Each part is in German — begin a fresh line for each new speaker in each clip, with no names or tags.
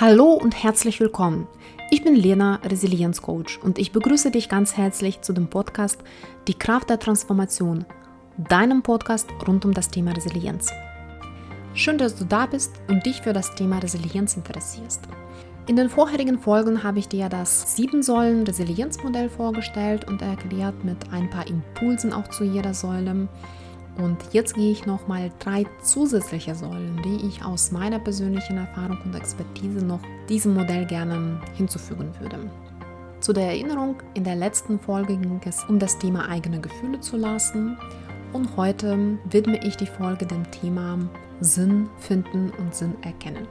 Hallo und herzlich willkommen. Ich bin Lena, Resilienzcoach und ich begrüße dich ganz herzlich zu dem Podcast Die Kraft der Transformation, deinem Podcast rund um das Thema Resilienz. Schön, dass du da bist und dich für das Thema Resilienz interessierst. In den vorherigen Folgen habe ich dir das sieben Säulen Resilienzmodell vorgestellt und erklärt mit ein paar Impulsen auch zu jeder Säule und jetzt gehe ich noch mal drei zusätzliche Säulen, die ich aus meiner persönlichen Erfahrung und Expertise noch diesem Modell gerne hinzufügen würde. Zu der Erinnerung, in der letzten Folge ging es um das Thema eigene Gefühle zu lassen und heute widme ich die Folge dem Thema Sinn finden und Sinn erkennen.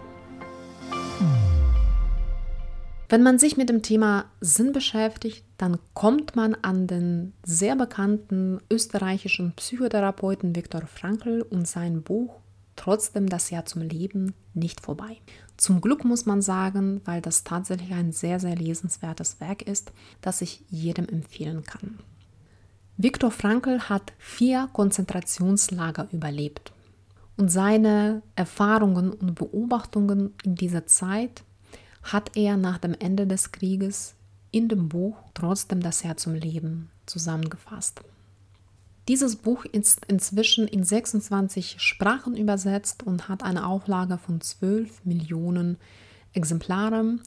Wenn man sich mit dem Thema Sinn beschäftigt, dann kommt man an den sehr bekannten österreichischen Psychotherapeuten Viktor Frankl und sein Buch Trotzdem das Jahr zum Leben nicht vorbei. Zum Glück muss man sagen, weil das tatsächlich ein sehr, sehr lesenswertes Werk ist, das ich jedem empfehlen kann. Viktor Frankl hat vier Konzentrationslager überlebt und seine Erfahrungen und Beobachtungen in dieser Zeit hat er nach dem Ende des Krieges in dem Buch Trotzdem das Herz zum Leben zusammengefasst. Dieses Buch ist inzwischen in 26 Sprachen übersetzt und hat eine Auflage von 12 Millionen Exemplaren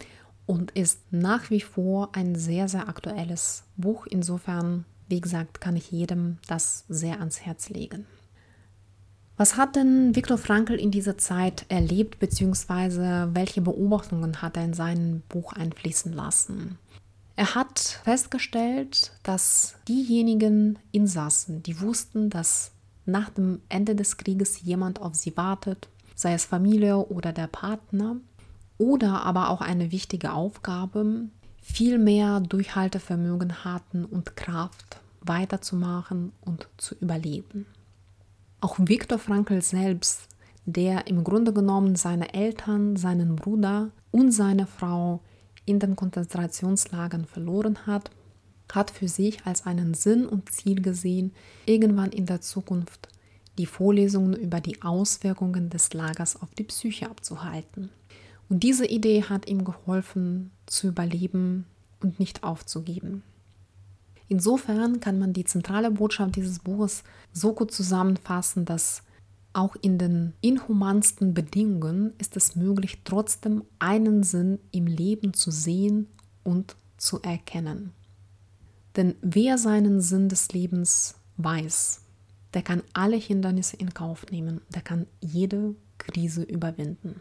und ist nach wie vor ein sehr, sehr aktuelles Buch. Insofern, wie gesagt, kann ich jedem das sehr ans Herz legen. Was hat denn Viktor Frankl in dieser Zeit erlebt, beziehungsweise welche Beobachtungen hat er in sein Buch einfließen lassen? Er hat festgestellt, dass diejenigen Insassen, die wussten, dass nach dem Ende des Krieges jemand auf sie wartet, sei es Familie oder der Partner, oder aber auch eine wichtige Aufgabe, viel mehr Durchhaltevermögen hatten und Kraft weiterzumachen und zu überleben. Auch Viktor Frankl selbst, der im Grunde genommen seine Eltern, seinen Bruder und seine Frau in den Konzentrationslagern verloren hat, hat für sich als einen Sinn und Ziel gesehen, irgendwann in der Zukunft die Vorlesungen über die Auswirkungen des Lagers auf die Psyche abzuhalten. Und diese Idee hat ihm geholfen, zu überleben und nicht aufzugeben. Insofern kann man die zentrale Botschaft dieses Buches so gut zusammenfassen, dass auch in den inhumansten Bedingungen ist es möglich, trotzdem einen Sinn im Leben zu sehen und zu erkennen. Denn wer seinen Sinn des Lebens weiß, der kann alle Hindernisse in Kauf nehmen, der kann jede Krise überwinden.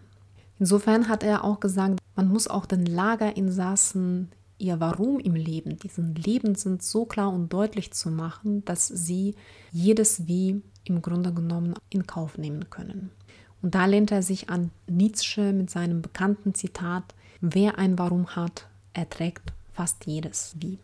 Insofern hat er auch gesagt, man muss auch den Lagerinsassen ihr Warum im Leben, diesen Lebenssinn so klar und deutlich zu machen, dass sie jedes Wie im Grunde genommen in Kauf nehmen können. Und da lehnt er sich an Nietzsche mit seinem bekannten Zitat, wer ein Warum hat, erträgt fast jedes Wie.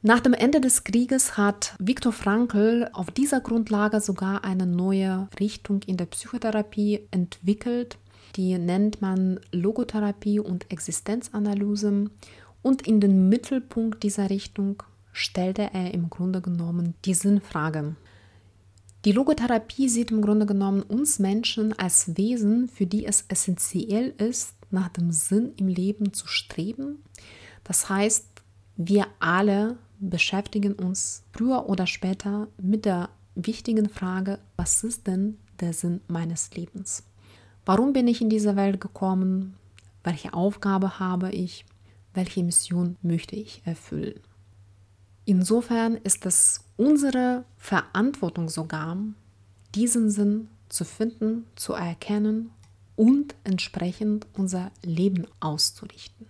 Nach dem Ende des Krieges hat Viktor Frankl auf dieser Grundlage sogar eine neue Richtung in der Psychotherapie entwickelt. Die nennt man Logotherapie und Existenzanalyse. Und in den Mittelpunkt dieser Richtung stellte er im Grunde genommen die Sinnfrage. Die Logotherapie sieht im Grunde genommen uns Menschen als Wesen, für die es essentiell ist, nach dem Sinn im Leben zu streben. Das heißt, wir alle beschäftigen uns früher oder später mit der wichtigen Frage, was ist denn der Sinn meines Lebens? Warum bin ich in diese Welt gekommen? Welche Aufgabe habe ich? welche Mission möchte ich erfüllen. Insofern ist es unsere Verantwortung sogar, diesen Sinn zu finden, zu erkennen und entsprechend unser Leben auszurichten.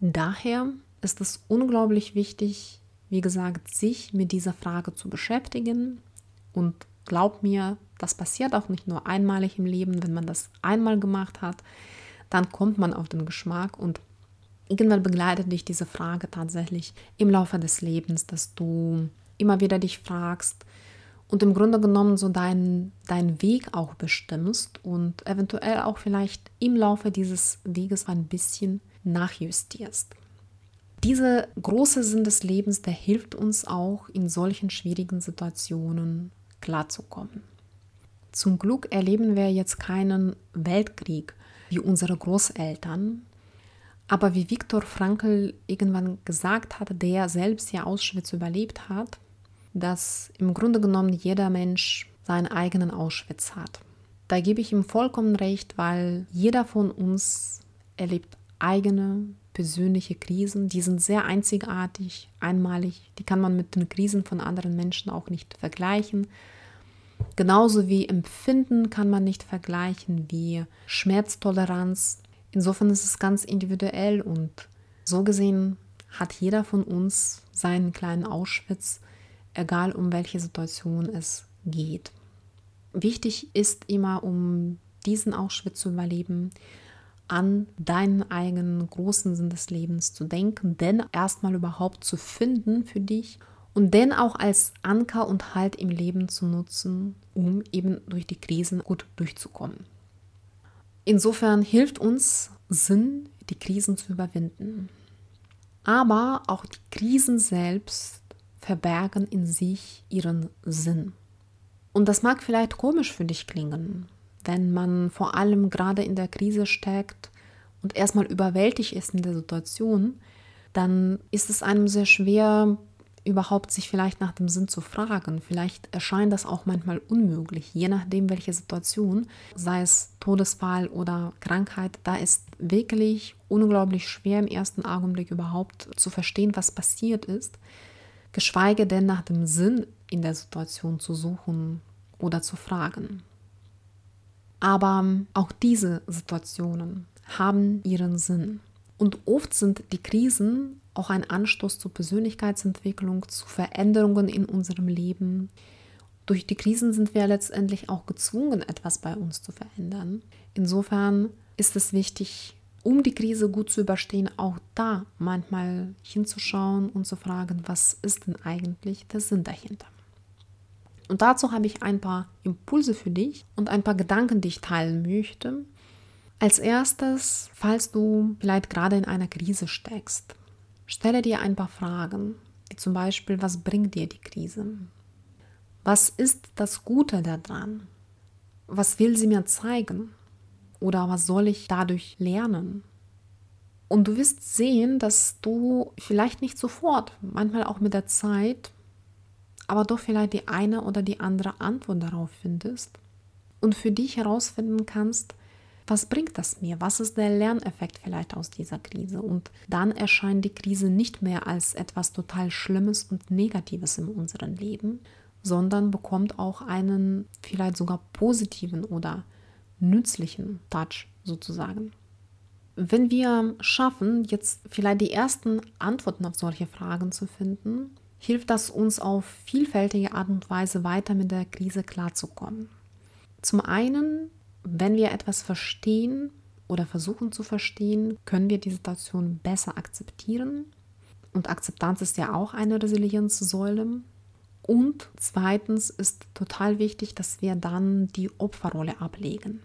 Daher ist es unglaublich wichtig, wie gesagt, sich mit dieser Frage zu beschäftigen. Und glaub mir, das passiert auch nicht nur einmalig im Leben. Wenn man das einmal gemacht hat, dann kommt man auf den Geschmack und irgendwann begleitet dich diese Frage tatsächlich im Laufe des Lebens, dass du immer wieder dich fragst und im Grunde genommen so deinen dein Weg auch bestimmst und eventuell auch vielleicht im Laufe dieses Weges ein bisschen nachjustierst. Dieser große Sinn des Lebens, der hilft uns auch in solchen schwierigen Situationen klarzukommen. Zum Glück erleben wir jetzt keinen Weltkrieg wie unsere Großeltern, Aber wie Viktor Frankl irgendwann gesagt hat, der selbst ja Auschwitz überlebt hat, dass im Grunde genommen jeder Mensch seinen eigenen Auschwitz hat. Da gebe ich ihm vollkommen recht, weil jeder von uns erlebt eigene persönliche Krisen. Die sind sehr einzigartig, einmalig. Die kann man mit den Krisen von anderen Menschen auch nicht vergleichen. Genauso wie Empfinden kann man nicht vergleichen, wie Schmerztoleranz. Insofern ist es ganz individuell und so gesehen hat jeder von uns seinen kleinen Auschwitz, egal um welche Situation es geht. Wichtig ist immer, um diesen Auschwitz zu überleben, an deinen eigenen großen Sinn des Lebens zu denken, denn erstmal überhaupt zu finden für dich und den auch als Anker und Halt im Leben zu nutzen, um eben durch die Krisen gut durchzukommen. Insofern hilft uns Sinn, die Krisen zu überwinden. Aber auch die Krisen selbst verbergen in sich ihren Sinn. Und das mag vielleicht komisch für dich klingen, wenn man vor allem gerade in der Krise steckt und erstmal überwältigt ist in der Situation, dann ist es einem sehr schwer, überhaupt sich vielleicht nach dem Sinn zu fragen. Vielleicht erscheint das auch manchmal unmöglich, je nachdem, welche Situation, sei es Todesfall oder Krankheit, da ist wirklich unglaublich schwer im ersten Augenblick überhaupt zu verstehen, was passiert ist, geschweige denn nach dem Sinn in der Situation zu suchen oder zu fragen. Aber auch diese Situationen haben ihren Sinn. Und oft sind die Krisen auch ein Anstoß zur Persönlichkeitsentwicklung, zu Veränderungen in unserem Leben. Durch die Krisen sind wir letztendlich auch gezwungen, etwas bei uns zu verändern. Insofern ist es wichtig, um die Krise gut zu überstehen, auch da manchmal hinzuschauen und zu fragen, was ist denn eigentlich der Sinn dahinter. Und dazu habe ich ein paar Impulse für dich und ein paar Gedanken, die ich teilen möchte. Als erstes, falls du vielleicht gerade in einer Krise steckst, Stelle dir ein paar Fragen, wie zum Beispiel, was bringt dir die Krise? Was ist das Gute daran? Was will sie mir zeigen? Oder was soll ich dadurch lernen? Und du wirst sehen, dass du vielleicht nicht sofort, manchmal auch mit der Zeit, aber doch vielleicht die eine oder die andere Antwort darauf findest und für dich herausfinden kannst, was bringt das mir? Was ist der Lerneffekt vielleicht aus dieser Krise? Und dann erscheint die Krise nicht mehr als etwas total Schlimmes und Negatives in unserem Leben, sondern bekommt auch einen vielleicht sogar positiven oder nützlichen Touch sozusagen. Wenn wir schaffen, jetzt vielleicht die ersten Antworten auf solche Fragen zu finden, hilft das uns auf vielfältige Art und Weise weiter mit der Krise klarzukommen. Zum einen wenn wir etwas verstehen oder versuchen zu verstehen, können wir die Situation besser akzeptieren. Und Akzeptanz ist ja auch eine Resilienzsäule. Und zweitens ist total wichtig, dass wir dann die Opferrolle ablegen.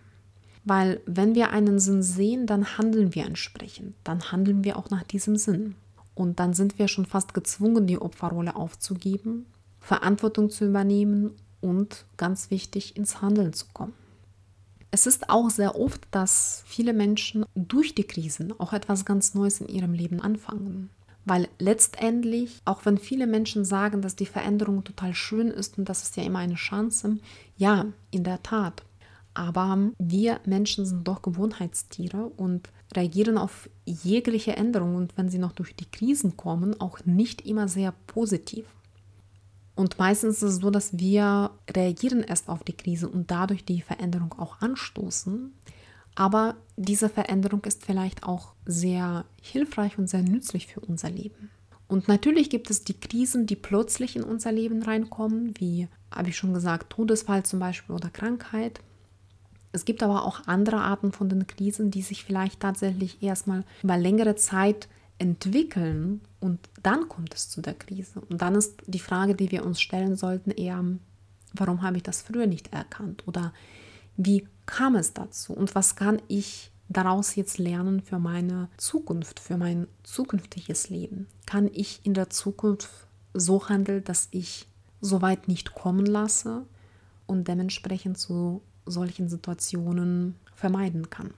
Weil wenn wir einen Sinn sehen, dann handeln wir entsprechend. Dann handeln wir auch nach diesem Sinn. Und dann sind wir schon fast gezwungen, die Opferrolle aufzugeben, Verantwortung zu übernehmen und ganz wichtig ins Handeln zu kommen. Es ist auch sehr oft, dass viele Menschen durch die Krisen auch etwas ganz Neues in ihrem Leben anfangen. Weil letztendlich, auch wenn viele Menschen sagen, dass die Veränderung total schön ist und das ist ja immer eine Chance, ja, in der Tat. Aber wir Menschen sind doch Gewohnheitstiere und reagieren auf jegliche Änderung und wenn sie noch durch die Krisen kommen, auch nicht immer sehr positiv. Und meistens ist es so, dass wir reagieren erst auf die Krise und dadurch die Veränderung auch anstoßen. Aber diese Veränderung ist vielleicht auch sehr hilfreich und sehr nützlich für unser Leben. Und natürlich gibt es die Krisen, die plötzlich in unser Leben reinkommen, wie, habe ich schon gesagt, Todesfall zum Beispiel oder Krankheit. Es gibt aber auch andere Arten von den Krisen, die sich vielleicht tatsächlich erstmal über längere Zeit entwickeln und dann kommt es zu der Krise. Und dann ist die Frage, die wir uns stellen sollten, eher, warum habe ich das früher nicht erkannt? Oder wie kam es dazu? Und was kann ich daraus jetzt lernen für meine Zukunft, für mein zukünftiges Leben? Kann ich in der Zukunft so handeln, dass ich so weit nicht kommen lasse und dementsprechend zu solchen Situationen vermeiden kann?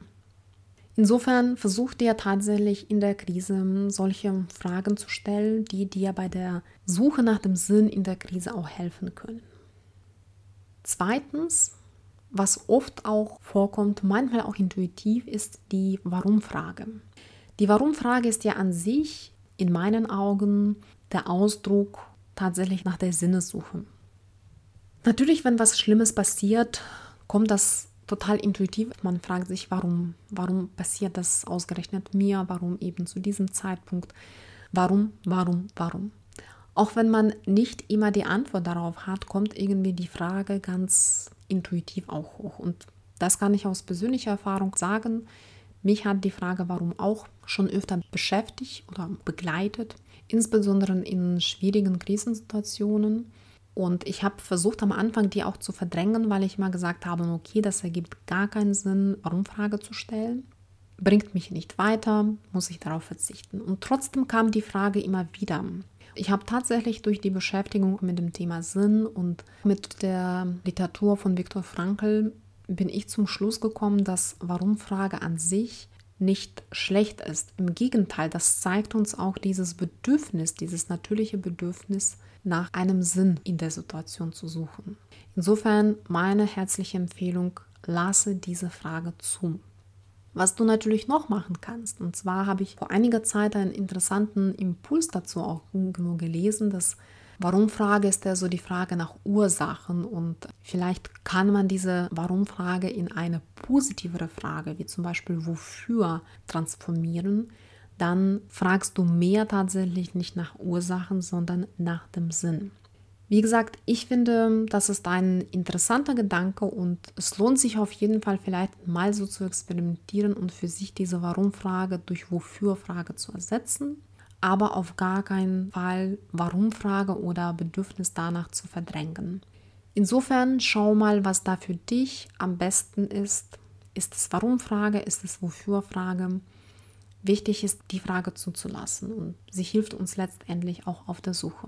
Insofern versuch dir tatsächlich in der Krise solche Fragen zu stellen, die dir bei der Suche nach dem Sinn in der Krise auch helfen können. Zweitens, was oft auch vorkommt, manchmal auch intuitiv, ist die Warum-Frage. Die Warum-Frage ist ja an sich in meinen Augen der Ausdruck tatsächlich nach der Sinnessuche. Natürlich, wenn was Schlimmes passiert, kommt das total intuitiv. Man fragt sich, warum, warum passiert das ausgerechnet mir, warum eben zu diesem Zeitpunkt, warum, warum, warum. Auch wenn man nicht immer die Antwort darauf hat, kommt irgendwie die Frage ganz intuitiv auch hoch. Und das kann ich aus persönlicher Erfahrung sagen. Mich hat die Frage, warum auch schon öfter beschäftigt oder begleitet, insbesondere in schwierigen Krisensituationen. Und ich habe versucht am Anfang die auch zu verdrängen, weil ich mal gesagt habe, okay, das ergibt gar keinen Sinn, warum Frage zu stellen. Bringt mich nicht weiter, muss ich darauf verzichten. Und trotzdem kam die Frage immer wieder. Ich habe tatsächlich durch die Beschäftigung mit dem Thema Sinn und mit der Literatur von Viktor Frankl bin ich zum Schluss gekommen, dass Warum-Frage an sich nicht schlecht ist. Im Gegenteil, das zeigt uns auch dieses Bedürfnis, dieses natürliche Bedürfnis nach einem Sinn in der Situation zu suchen. Insofern meine herzliche Empfehlung, lasse diese Frage zu. Was du natürlich noch machen kannst, und zwar habe ich vor einiger Zeit einen interessanten Impuls dazu auch gelesen, dass Warum-Frage ist ja so die Frage nach Ursachen und vielleicht kann man diese Warum-Frage in eine positivere Frage, wie zum Beispiel wofür, transformieren. Dann fragst du mehr tatsächlich nicht nach Ursachen, sondern nach dem Sinn. Wie gesagt, ich finde, das ist ein interessanter Gedanke und es lohnt sich auf jeden Fall vielleicht mal so zu experimentieren und für sich diese Warum-Frage durch Wofür-Frage zu ersetzen aber auf gar keinen Fall Warum-Frage oder Bedürfnis danach zu verdrängen. Insofern schau mal, was da für dich am besten ist. Ist es Warum-Frage? Ist es Wofür-Frage? Wichtig ist, die Frage zuzulassen und sie hilft uns letztendlich auch auf der Suche.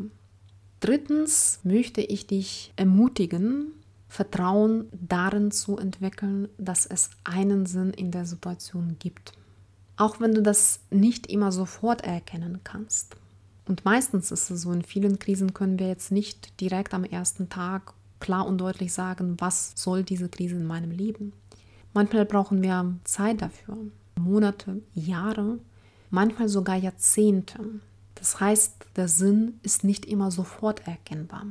Drittens möchte ich dich ermutigen, Vertrauen darin zu entwickeln, dass es einen Sinn in der Situation gibt auch wenn du das nicht immer sofort erkennen kannst. Und meistens ist es so, in vielen Krisen können wir jetzt nicht direkt am ersten Tag klar und deutlich sagen, was soll diese Krise in meinem Leben. Manchmal brauchen wir Zeit dafür, Monate, Jahre, manchmal sogar Jahrzehnte. Das heißt, der Sinn ist nicht immer sofort erkennbar.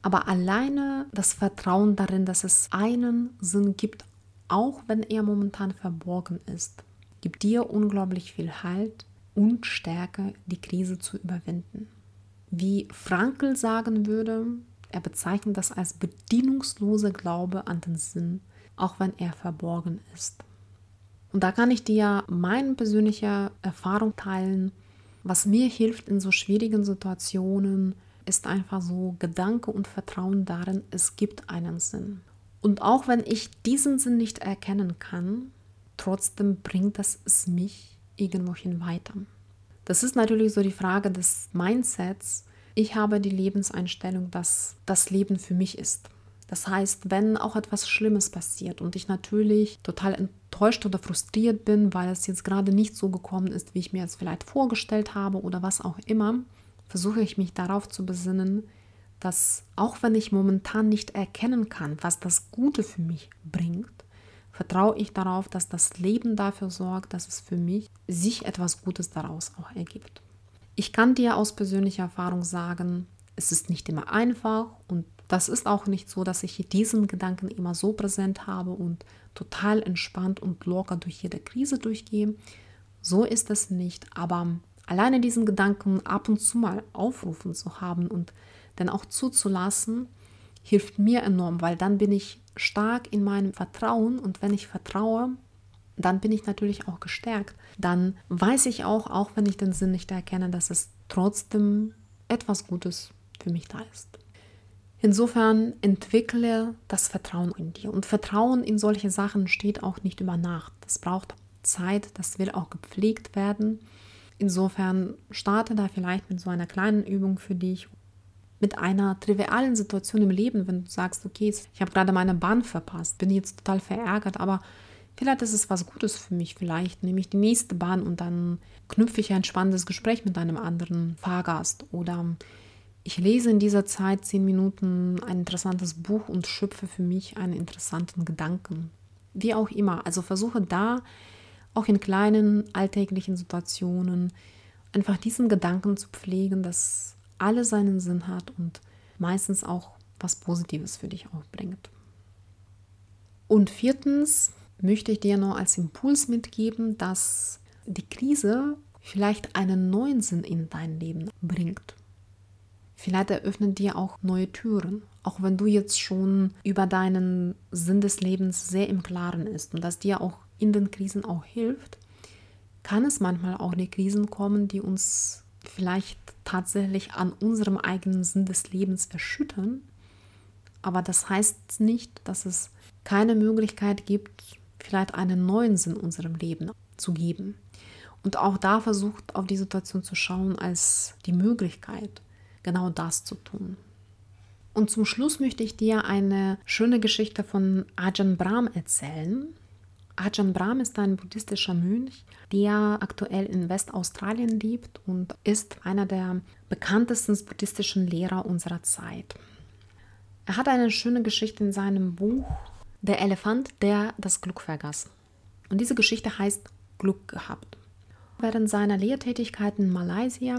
Aber alleine das Vertrauen darin, dass es einen Sinn gibt, auch wenn er momentan verborgen ist, gibt dir unglaublich viel Halt und Stärke, die Krise zu überwinden. Wie Frankl sagen würde, er bezeichnet das als bedienungslose Glaube an den Sinn, auch wenn er verborgen ist. Und da kann ich dir meine persönliche Erfahrung teilen. Was mir hilft in so schwierigen Situationen, ist einfach so Gedanke und Vertrauen darin, es gibt einen Sinn. Und auch wenn ich diesen Sinn nicht erkennen kann, trotzdem bringt das es mich irgendwohin weiter. Das ist natürlich so die Frage des Mindsets. Ich habe die Lebenseinstellung, dass das Leben für mich ist. Das heißt, wenn auch etwas Schlimmes passiert und ich natürlich total enttäuscht oder frustriert bin, weil es jetzt gerade nicht so gekommen ist, wie ich mir es vielleicht vorgestellt habe oder was auch immer, versuche ich mich darauf zu besinnen, dass auch wenn ich momentan nicht erkennen kann, was das Gute für mich bringt, vertraue ich darauf, dass das Leben dafür sorgt, dass es für mich sich etwas Gutes daraus auch ergibt. Ich kann dir aus persönlicher Erfahrung sagen, es ist nicht immer einfach und das ist auch nicht so, dass ich diesen Gedanken immer so präsent habe und total entspannt und locker durch jede Krise durchgehe. So ist es nicht, aber alleine diesen Gedanken ab und zu mal aufrufen zu haben und dann auch zuzulassen, hilft mir enorm, weil dann bin ich stark in meinem Vertrauen und wenn ich vertraue, dann bin ich natürlich auch gestärkt. Dann weiß ich auch, auch wenn ich den Sinn nicht erkenne, dass es trotzdem etwas Gutes für mich da ist. Insofern entwickle das Vertrauen in dir. Und Vertrauen in solche Sachen steht auch nicht über Nacht. Das braucht Zeit, das will auch gepflegt werden. Insofern starte da vielleicht mit so einer kleinen Übung für dich mit einer trivialen Situation im Leben, wenn du sagst, okay, ich habe gerade meine Bahn verpasst, bin jetzt total verärgert, aber Vielleicht ist es was Gutes für mich, vielleicht nehme ich die nächste Bahn und dann knüpfe ich ein spannendes Gespräch mit einem anderen Fahrgast oder ich lese in dieser Zeit zehn Minuten ein interessantes Buch und schöpfe für mich einen interessanten Gedanken. Wie auch immer. Also versuche da auch in kleinen alltäglichen Situationen einfach diesen Gedanken zu pflegen, dass alles seinen Sinn hat und meistens auch was Positives für dich auch bringt. Und viertens möchte ich dir noch als Impuls mitgeben, dass die Krise vielleicht einen neuen Sinn in dein Leben bringt. Vielleicht eröffnet dir auch neue Türen, auch wenn du jetzt schon über deinen Sinn des Lebens sehr im Klaren ist und das dir auch in den Krisen auch hilft, kann es manchmal auch die Krisen kommen, die uns vielleicht tatsächlich an unserem eigenen Sinn des Lebens erschüttern. Aber das heißt nicht, dass es keine Möglichkeit gibt, vielleicht einen neuen Sinn unserem Leben zu geben. Und auch da versucht auf die Situation zu schauen als die Möglichkeit, genau das zu tun. Und zum Schluss möchte ich dir eine schöne Geschichte von Ajahn Brahm erzählen. Ajahn Brahm ist ein buddhistischer Mönch, der aktuell in Westaustralien lebt und ist einer der bekanntesten buddhistischen Lehrer unserer Zeit. Er hat eine schöne Geschichte in seinem Buch Der Elefant, der das Glück vergaß. Und diese Geschichte heißt Glück gehabt. Während seiner Lehrtätigkeit in Malaysia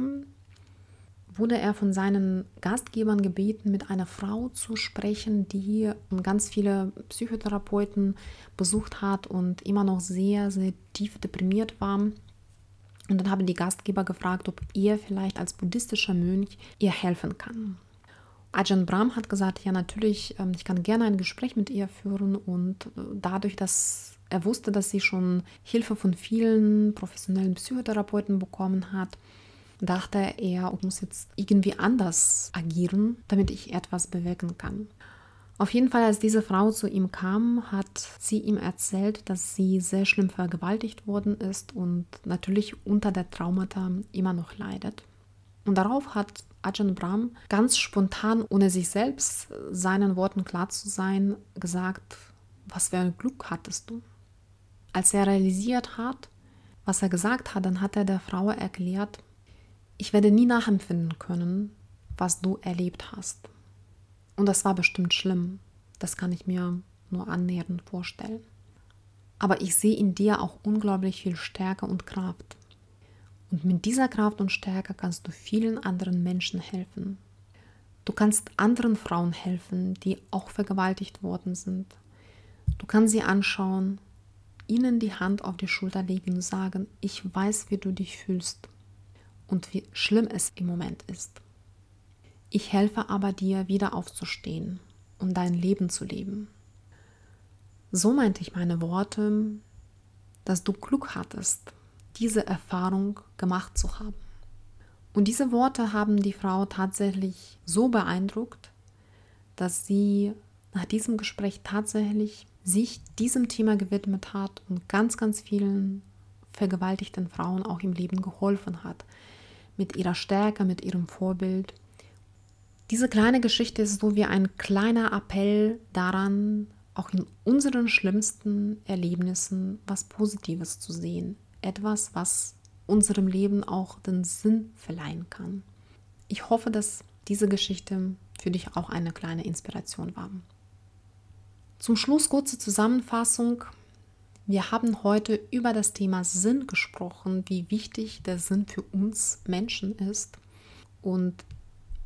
wurde er von seinen Gastgebern gebeten, mit einer Frau zu sprechen, die ganz viele Psychotherapeuten besucht hat und immer noch sehr, sehr tief deprimiert war. Und dann haben die Gastgeber gefragt, ob er vielleicht als buddhistischer Mönch ihr helfen kann. Ajahn Brahm hat gesagt, ja natürlich, ähm, ich kann gerne ein Gespräch mit ihr führen und äh, dadurch, dass er wusste, dass sie schon Hilfe von vielen professionellen Psychotherapeuten bekommen hat, dachte er, muss jetzt irgendwie anders agieren, damit ich etwas bewirken kann. Auf jeden Fall, als diese Frau zu ihm kam, hat sie ihm erzählt, dass sie sehr schlimm vergewaltigt worden ist und natürlich unter der Traumata immer noch leidet. Und darauf hat Ajahn Brahm ganz spontan, ohne sich selbst seinen Worten klar zu sein, gesagt, was für ein Glück hattest du. Als er realisiert hat, was er gesagt hat, dann hat er der Frau erklärt, ich werde nie nachempfinden können, was du erlebt hast. Und das war bestimmt schlimm. Das kann ich mir nur annähernd vorstellen. Aber ich sehe in dir auch unglaublich viel Stärke und Kraft. Und mit dieser Kraft und Stärke kannst du vielen anderen Menschen helfen. Du kannst anderen Frauen helfen, die auch vergewaltigt worden sind. Du kannst sie anschauen, ihnen die Hand auf die Schulter legen und sagen, ich weiß, wie du dich fühlst und wie schlimm es im Moment ist. Ich helfe aber dir, wieder aufzustehen und dein Leben zu leben. So meinte ich meine Worte, dass du Glück hattest, diese Erfahrung gemacht zu haben. Und diese Worte haben die Frau tatsächlich so beeindruckt, dass sie nach diesem Gespräch tatsächlich sich diesem Thema gewidmet hat und ganz, ganz vielen vergewaltigten Frauen auch im Leben geholfen hat, mit ihrer Stärke, mit ihrem Vorbild. Diese kleine Geschichte ist so wie ein kleiner Appell daran, auch in unseren schlimmsten Erlebnissen was Positives zu sehen. Etwas, was unserem Leben auch den Sinn verleihen kann. Ich hoffe, dass diese Geschichte für dich auch eine kleine Inspiration war. Zum Schluss kurze Zusammenfassung. Wir haben heute über das Thema Sinn gesprochen, wie wichtig der Sinn für uns Menschen ist. Und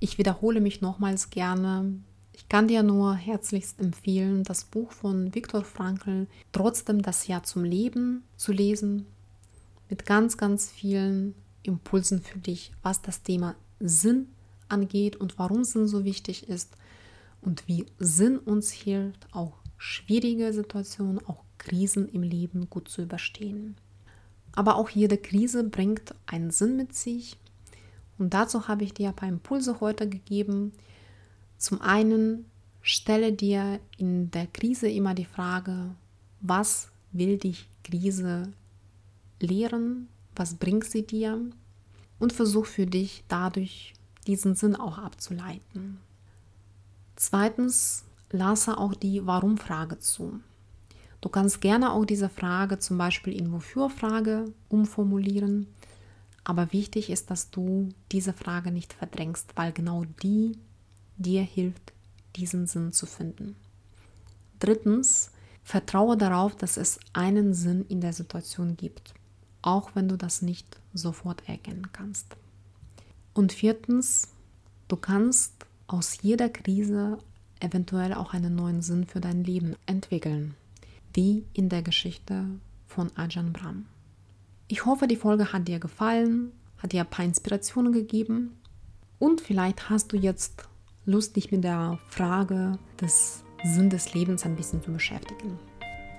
ich wiederhole mich nochmals gerne. Ich kann dir nur herzlichst empfehlen, das Buch von Viktor Frankl, trotzdem das Jahr zum Leben zu lesen, mit ganz, ganz vielen Impulsen für dich, was das Thema Sinn angeht und warum Sinn so wichtig ist und wie Sinn uns hilft, auch schwierige Situationen, auch Krisen im Leben gut zu überstehen. Aber auch jede Krise bringt einen Sinn mit sich. Und dazu habe ich dir ein paar Impulse heute gegeben. Zum einen stelle dir in der Krise immer die Frage, was will dich Krise lehren? Was bringt sie dir? Und versuch für dich dadurch diesen Sinn auch abzuleiten. Zweitens, lasse auch die Warum-Frage zu. Du kannst gerne auch diese Frage zum Beispiel in Wofür-Frage umformulieren. Aber wichtig ist, dass du diese Frage nicht verdrängst, weil genau die dir hilft, diesen Sinn zu finden. Drittens, vertraue darauf, dass es einen Sinn in der Situation gibt, auch wenn du das nicht sofort erkennen kannst. Und viertens, du kannst aus jeder Krise eventuell auch einen neuen Sinn für dein Leben entwickeln, wie in der Geschichte von Ajahn Brahm. Ich hoffe, die Folge hat dir gefallen, hat dir ein paar Inspirationen gegeben und vielleicht hast du jetzt Lust, dich mit der Frage des Sinn des Lebens ein bisschen zu beschäftigen.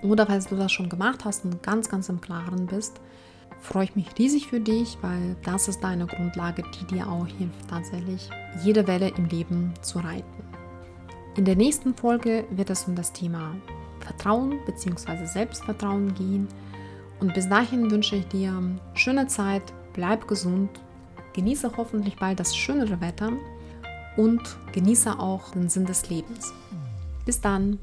Oder falls du das schon gemacht hast und ganz, ganz im Klaren bist, freue ich mich riesig für dich, weil das ist deine Grundlage, die dir auch hilft, tatsächlich jede Welle im Leben zu reiten. In der nächsten Folge wird es um das Thema Vertrauen bzw. Selbstvertrauen gehen. Und bis dahin wünsche ich dir schöne Zeit, bleib gesund, genieße hoffentlich bald das schönere Wetter und genieße auch den Sinn des Lebens. Bis dann!